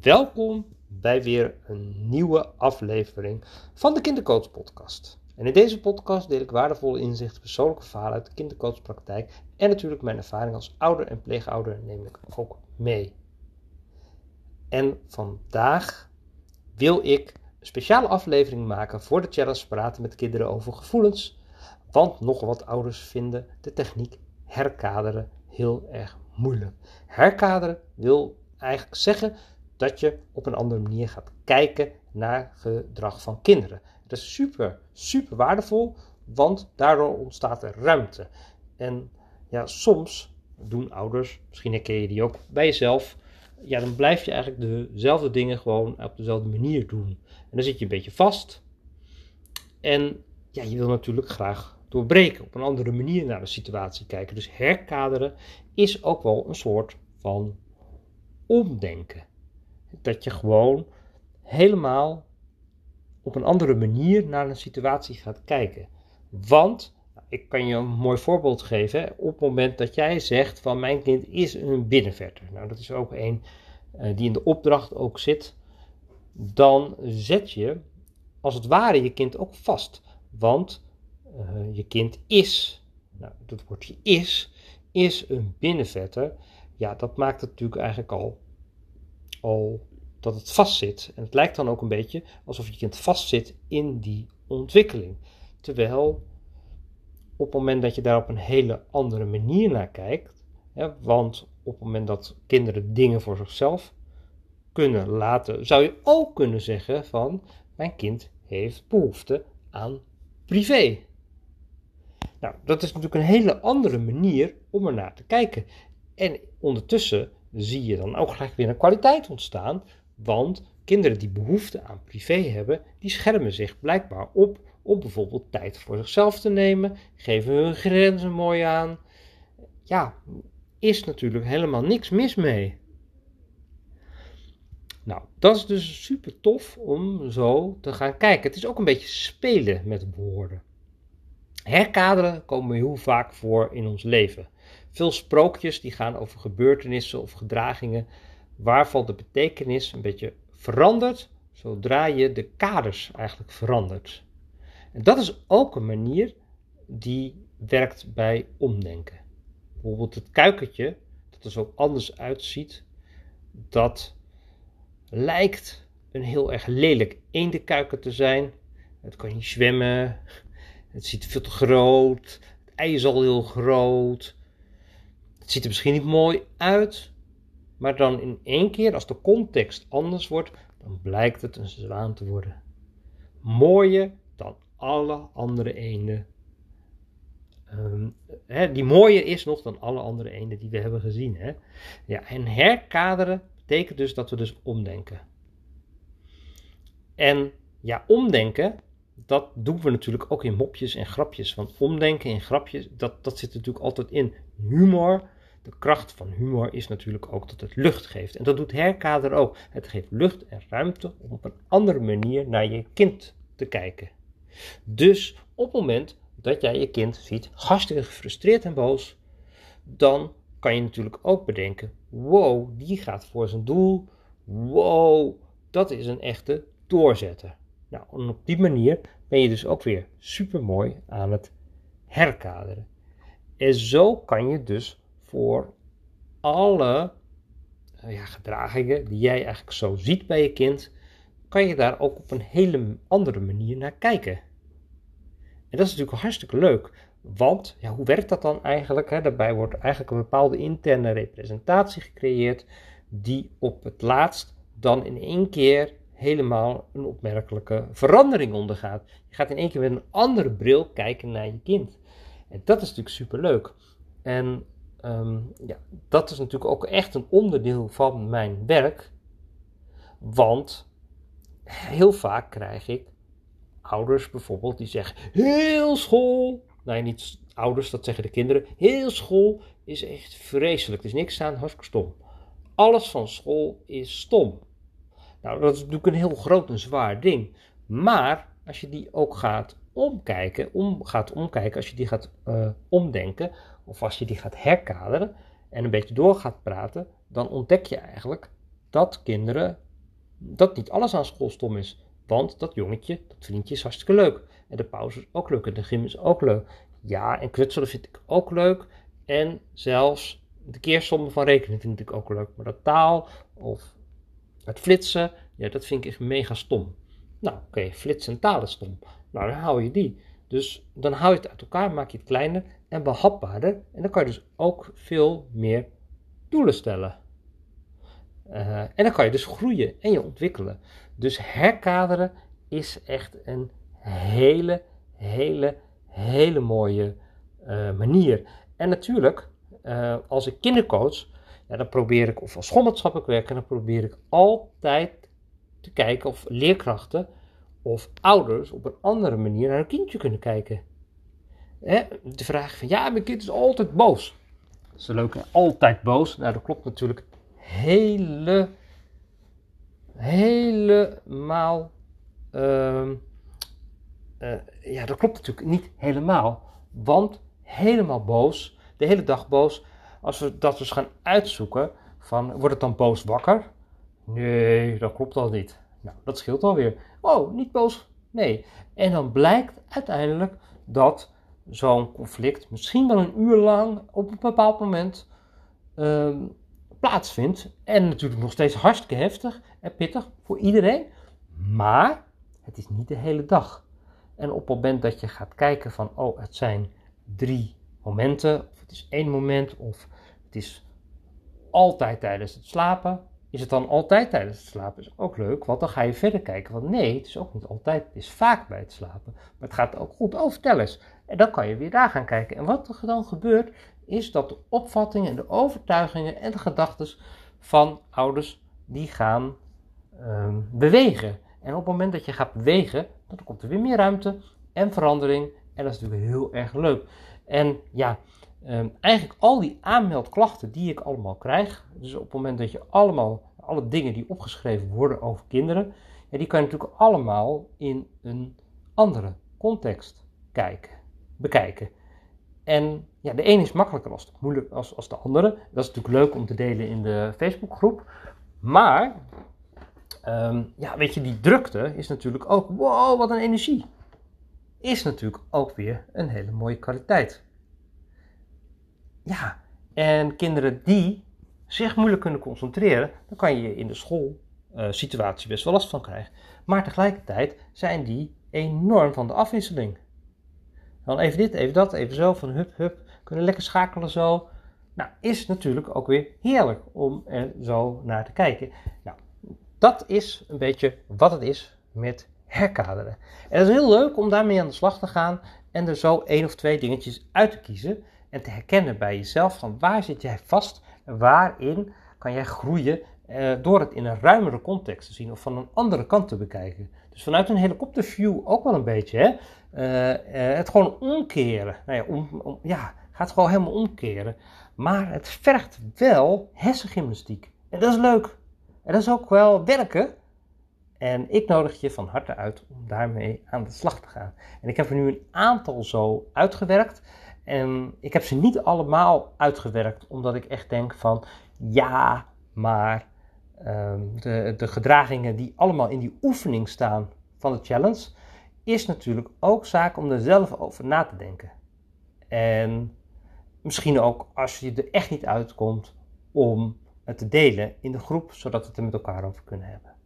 Welkom bij weer een nieuwe aflevering van de Kindercoach Podcast. En in deze podcast deel ik waardevolle inzichten, persoonlijke verhalen uit de kindercoachpraktijk en natuurlijk mijn ervaring als ouder en pleegouder neem ik ook mee. En vandaag wil ik een speciale aflevering maken voor de challenge praten met kinderen over gevoelens, want nog wat ouders vinden de techniek herkaderen heel erg moeilijk. Herkaderen wil eigenlijk zeggen dat je op een andere manier gaat kijken naar gedrag van kinderen. Dat is super, super waardevol, want daardoor ontstaat er ruimte. En ja, soms doen ouders, misschien herken je die ook bij jezelf, ja, dan blijf je eigenlijk dezelfde dingen gewoon op dezelfde manier doen. En dan zit je een beetje vast. En ja, je wil natuurlijk graag doorbreken, op een andere manier naar de situatie kijken. Dus herkaderen is ook wel een soort van omdenken. Dat je gewoon helemaal op een andere manier naar een situatie gaat kijken. Want, ik kan je een mooi voorbeeld geven, op het moment dat jij zegt van mijn kind is een binnenvetter. Nou, dat is ook een uh, die in de opdracht ook zit. Dan zet je als het ware je kind ook vast. Want uh, je kind is, nou, dat woordje is, is een binnenvetter. Ja, dat maakt het natuurlijk eigenlijk al, al dat het vastzit. En het lijkt dan ook een beetje alsof je kind vastzit in die ontwikkeling. Terwijl op het moment dat je daar op een hele andere manier naar kijkt, want op het moment dat kinderen dingen voor zichzelf kunnen laten, zou je ook kunnen zeggen van mijn kind heeft behoefte aan privé. Nou, dat is natuurlijk een hele andere manier om er naar te kijken. En ondertussen zie je dan ook gelijk weer een kwaliteit ontstaan, want kinderen die behoefte aan privé hebben, die schermen zich blijkbaar op om bijvoorbeeld tijd voor zichzelf te nemen, geven hun grenzen mooi aan. Ja, is natuurlijk helemaal niks mis mee. Nou, dat is dus super tof om zo te gaan kijken. Het is ook een beetje spelen met woorden. Herkaderen komen heel vaak voor in ons leven. Veel sprookjes die gaan over gebeurtenissen of gedragingen waarvan de betekenis een beetje verandert zodra je de kaders eigenlijk verandert. En dat is ook een manier die werkt bij omdenken. Bijvoorbeeld het kuikentje, dat er zo anders uitziet, dat lijkt een heel erg lelijk eendenkuiken te zijn. Het kan niet zwemmen, het ziet veel te groot, het ei is al heel groot. Het ziet er misschien niet mooi uit, maar dan in één keer, als de context anders wordt, dan blijkt het een zwaan te worden. Mooier dan alle andere eenden. Um, hè, die mooier is nog dan alle andere eenden die we hebben gezien. Hè? Ja, en herkaderen betekent dus dat we dus omdenken. En ja, omdenken, dat doen we natuurlijk ook in mopjes en grapjes. Want omdenken in grapjes, dat, dat zit natuurlijk altijd in humor. De kracht van humor is natuurlijk ook dat het lucht geeft. En dat doet herkader ook. Het geeft lucht en ruimte om op een andere manier naar je kind te kijken. Dus op het moment dat jij je kind ziet hartstikke gefrustreerd en boos, dan kan je natuurlijk ook bedenken: wow, die gaat voor zijn doel. Wow, dat is een echte doorzetter. Nou, en op die manier ben je dus ook weer super mooi aan het herkaderen. En zo kan je dus voor alle uh, ja, gedragingen die jij eigenlijk zo ziet bij je kind, kan je daar ook op een hele andere manier naar kijken. En dat is natuurlijk hartstikke leuk, want ja, hoe werkt dat dan eigenlijk? Hè? Daarbij wordt eigenlijk een bepaalde interne representatie gecreëerd, die op het laatst dan in één keer helemaal een opmerkelijke verandering ondergaat. Je gaat in één keer met een andere bril kijken naar je kind. En dat is natuurlijk super leuk. En um, ja, dat is natuurlijk ook echt een onderdeel van mijn werk. Want heel vaak krijg ik ouders bijvoorbeeld die zeggen: Heel school. Nee, niet ouders, dat zeggen de kinderen. Heel school is echt vreselijk. Er is niks aan, hartstikke stom. Alles van school is stom. Nou, dat is natuurlijk een heel groot en zwaar ding. Maar als je die ook gaat omkijken, om, gaat omkijken, als je die gaat uh, omdenken, of als je die gaat herkaderen en een beetje door gaat praten, dan ontdek je eigenlijk dat kinderen, dat niet alles aan school stom is. Want dat jongetje, dat vriendje is hartstikke leuk. En de pauze is ook leuk en de gym is ook leuk. Ja, en knutselen vind ik ook leuk. En zelfs de keersommen van rekenen vind ik ook leuk. Maar dat taal of het flitsen, ja, dat vind ik echt mega stom. Nou, oké, flitsen en taal stom. Nou, dan hou je die. Dus dan hou je het uit elkaar, maak je het kleiner en behapbaarder. En dan kan je dus ook veel meer doelen stellen. Uh, en dan kan je dus groeien en je ontwikkelen. Dus herkaderen is echt een hele, hele, hele mooie uh, manier. En natuurlijk, uh, als ik kindercoach, dan probeer ik, of als schoolmaatschappelijk werken, dan probeer ik altijd te kijken of leerkrachten of ouders op een andere manier naar een kindje kunnen kijken. Hè? De vraag van, ja, mijn kind is altijd boos. Dat is leuk, altijd boos. Nou, dat klopt natuurlijk hele, helemaal, uh, uh, ja, dat klopt natuurlijk niet helemaal. Want helemaal boos, de hele dag boos, als we dat dus gaan uitzoeken, van, wordt het dan boos wakker? Nee, dat klopt al niet. Nou, dat scheelt alweer. Oh, niet boos. Nee. En dan blijkt uiteindelijk dat zo'n conflict misschien wel een uur lang op een bepaald moment uh, plaatsvindt. En natuurlijk nog steeds hartstikke heftig en pittig voor iedereen. Maar het is niet de hele dag. En op het moment dat je gaat kijken van, oh, het zijn drie momenten, of het is één moment, of het is altijd tijdens het slapen, is het dan altijd tijdens het slapen? Is ook leuk, want dan ga je verder kijken. Want nee, het is ook niet altijd, het is vaak bij het slapen. Maar het gaat ook goed. Vertel eens. En dan kan je weer daar gaan kijken. En wat er dan gebeurt, is dat de opvattingen en de overtuigingen en de gedachten van ouders, die gaan um, bewegen. En op het moment dat je gaat bewegen, dan komt er weer meer ruimte en verandering. En dat is natuurlijk heel erg leuk. En ja, Um, eigenlijk al die aanmeldklachten die ik allemaal krijg, dus op het moment dat je allemaal, alle dingen die opgeschreven worden over kinderen, ja, die kan je natuurlijk allemaal in een andere context kijken, bekijken. En ja, de een is makkelijker als, moeilijk als, als de andere. Dat is natuurlijk leuk om te delen in de Facebookgroep. Maar, um, ja, weet je, die drukte is natuurlijk ook, wow, wat een energie. Is natuurlijk ook weer een hele mooie kwaliteit. Ja, en kinderen die zich moeilijk kunnen concentreren, dan kan je in de schoolsituatie best wel last van krijgen. Maar tegelijkertijd zijn die enorm van de afwisseling. Dan even dit, even dat, even zo, van hup, hup, kunnen lekker schakelen zo. Nou, is natuurlijk ook weer heerlijk om er zo naar te kijken. Nou, dat is een beetje wat het is met herkaderen. En het is heel leuk om daarmee aan de slag te gaan en er zo één of twee dingetjes uit te kiezen en te herkennen bij jezelf van waar zit jij vast en waarin kan jij groeien eh, door het in een ruimere context te zien of van een andere kant te bekijken. Dus vanuit een helikopterview ook wel een beetje. Hè? Uh, uh, het gewoon omkeren. Nou ja, om, om, ja, gaat gewoon helemaal omkeren. Maar het vergt wel hersengymnastiek. En dat is leuk. En dat is ook wel werken. En ik nodig je van harte uit om daarmee aan de slag te gaan. En ik heb er nu een aantal zo uitgewerkt. En ik heb ze niet allemaal uitgewerkt, omdat ik echt denk van ja, maar um, de, de gedragingen die allemaal in die oefening staan van de challenge, is natuurlijk ook zaak om er zelf over na te denken. En misschien ook als je er echt niet uitkomt om het te delen in de groep, zodat we het er met elkaar over kunnen hebben.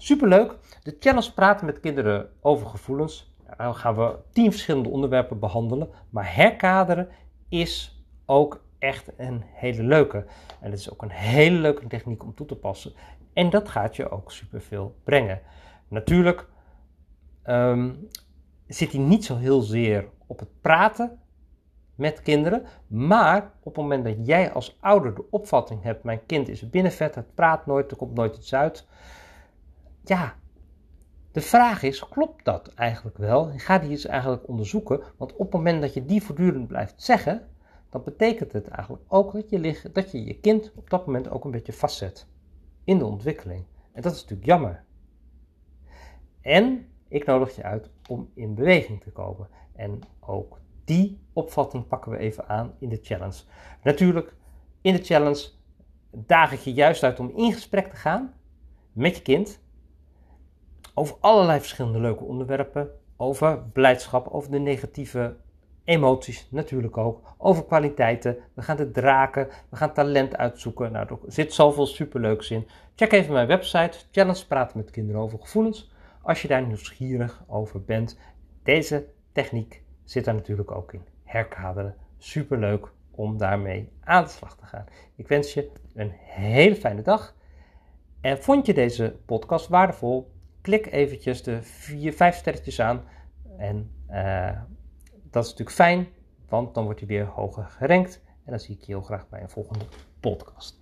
Nou, superleuk. De challenge praten met kinderen over gevoelens dan gaan we tien verschillende onderwerpen behandelen. Maar herkaderen is ook echt een hele leuke. En het is ook een hele leuke techniek om toe te passen. En dat gaat je ook superveel brengen. Natuurlijk um, zit hij niet zo heel zeer op het praten met kinderen. Maar op het moment dat jij als ouder de opvatting hebt: mijn kind is binnenvet, het praat nooit, er komt nooit iets uit. Ja, de vraag is, klopt dat eigenlijk wel? Ga die eens eigenlijk onderzoeken, want op het moment dat je die voortdurend blijft zeggen, dan betekent het eigenlijk ook dat je, dat je je kind op dat moment ook een beetje vastzet in de ontwikkeling. En dat is natuurlijk jammer. En ik nodig je uit om in beweging te komen. En ook die opvatting pakken we even aan in de challenge. Natuurlijk, in de challenge daag ik je juist uit om in gesprek te gaan met je kind over allerlei verschillende leuke onderwerpen. Over blijdschap, over de negatieve emoties natuurlijk ook. Over kwaliteiten. We gaan de draken, we gaan talent uitzoeken. Nou, er zit zoveel superleuks in. Check even mijn website, Challenge Praten met Kinderen over Gevoelens. Als je daar nieuwsgierig over bent. Deze techniek zit daar natuurlijk ook in. Herkaderen, superleuk om daarmee aan de slag te gaan. Ik wens je een hele fijne dag. En vond je deze podcast waardevol? Klik eventjes de vier, vijf sterretjes aan. En uh, dat is natuurlijk fijn, want dan wordt hij weer hoger gerankt. En dan zie ik je heel graag bij een volgende podcast.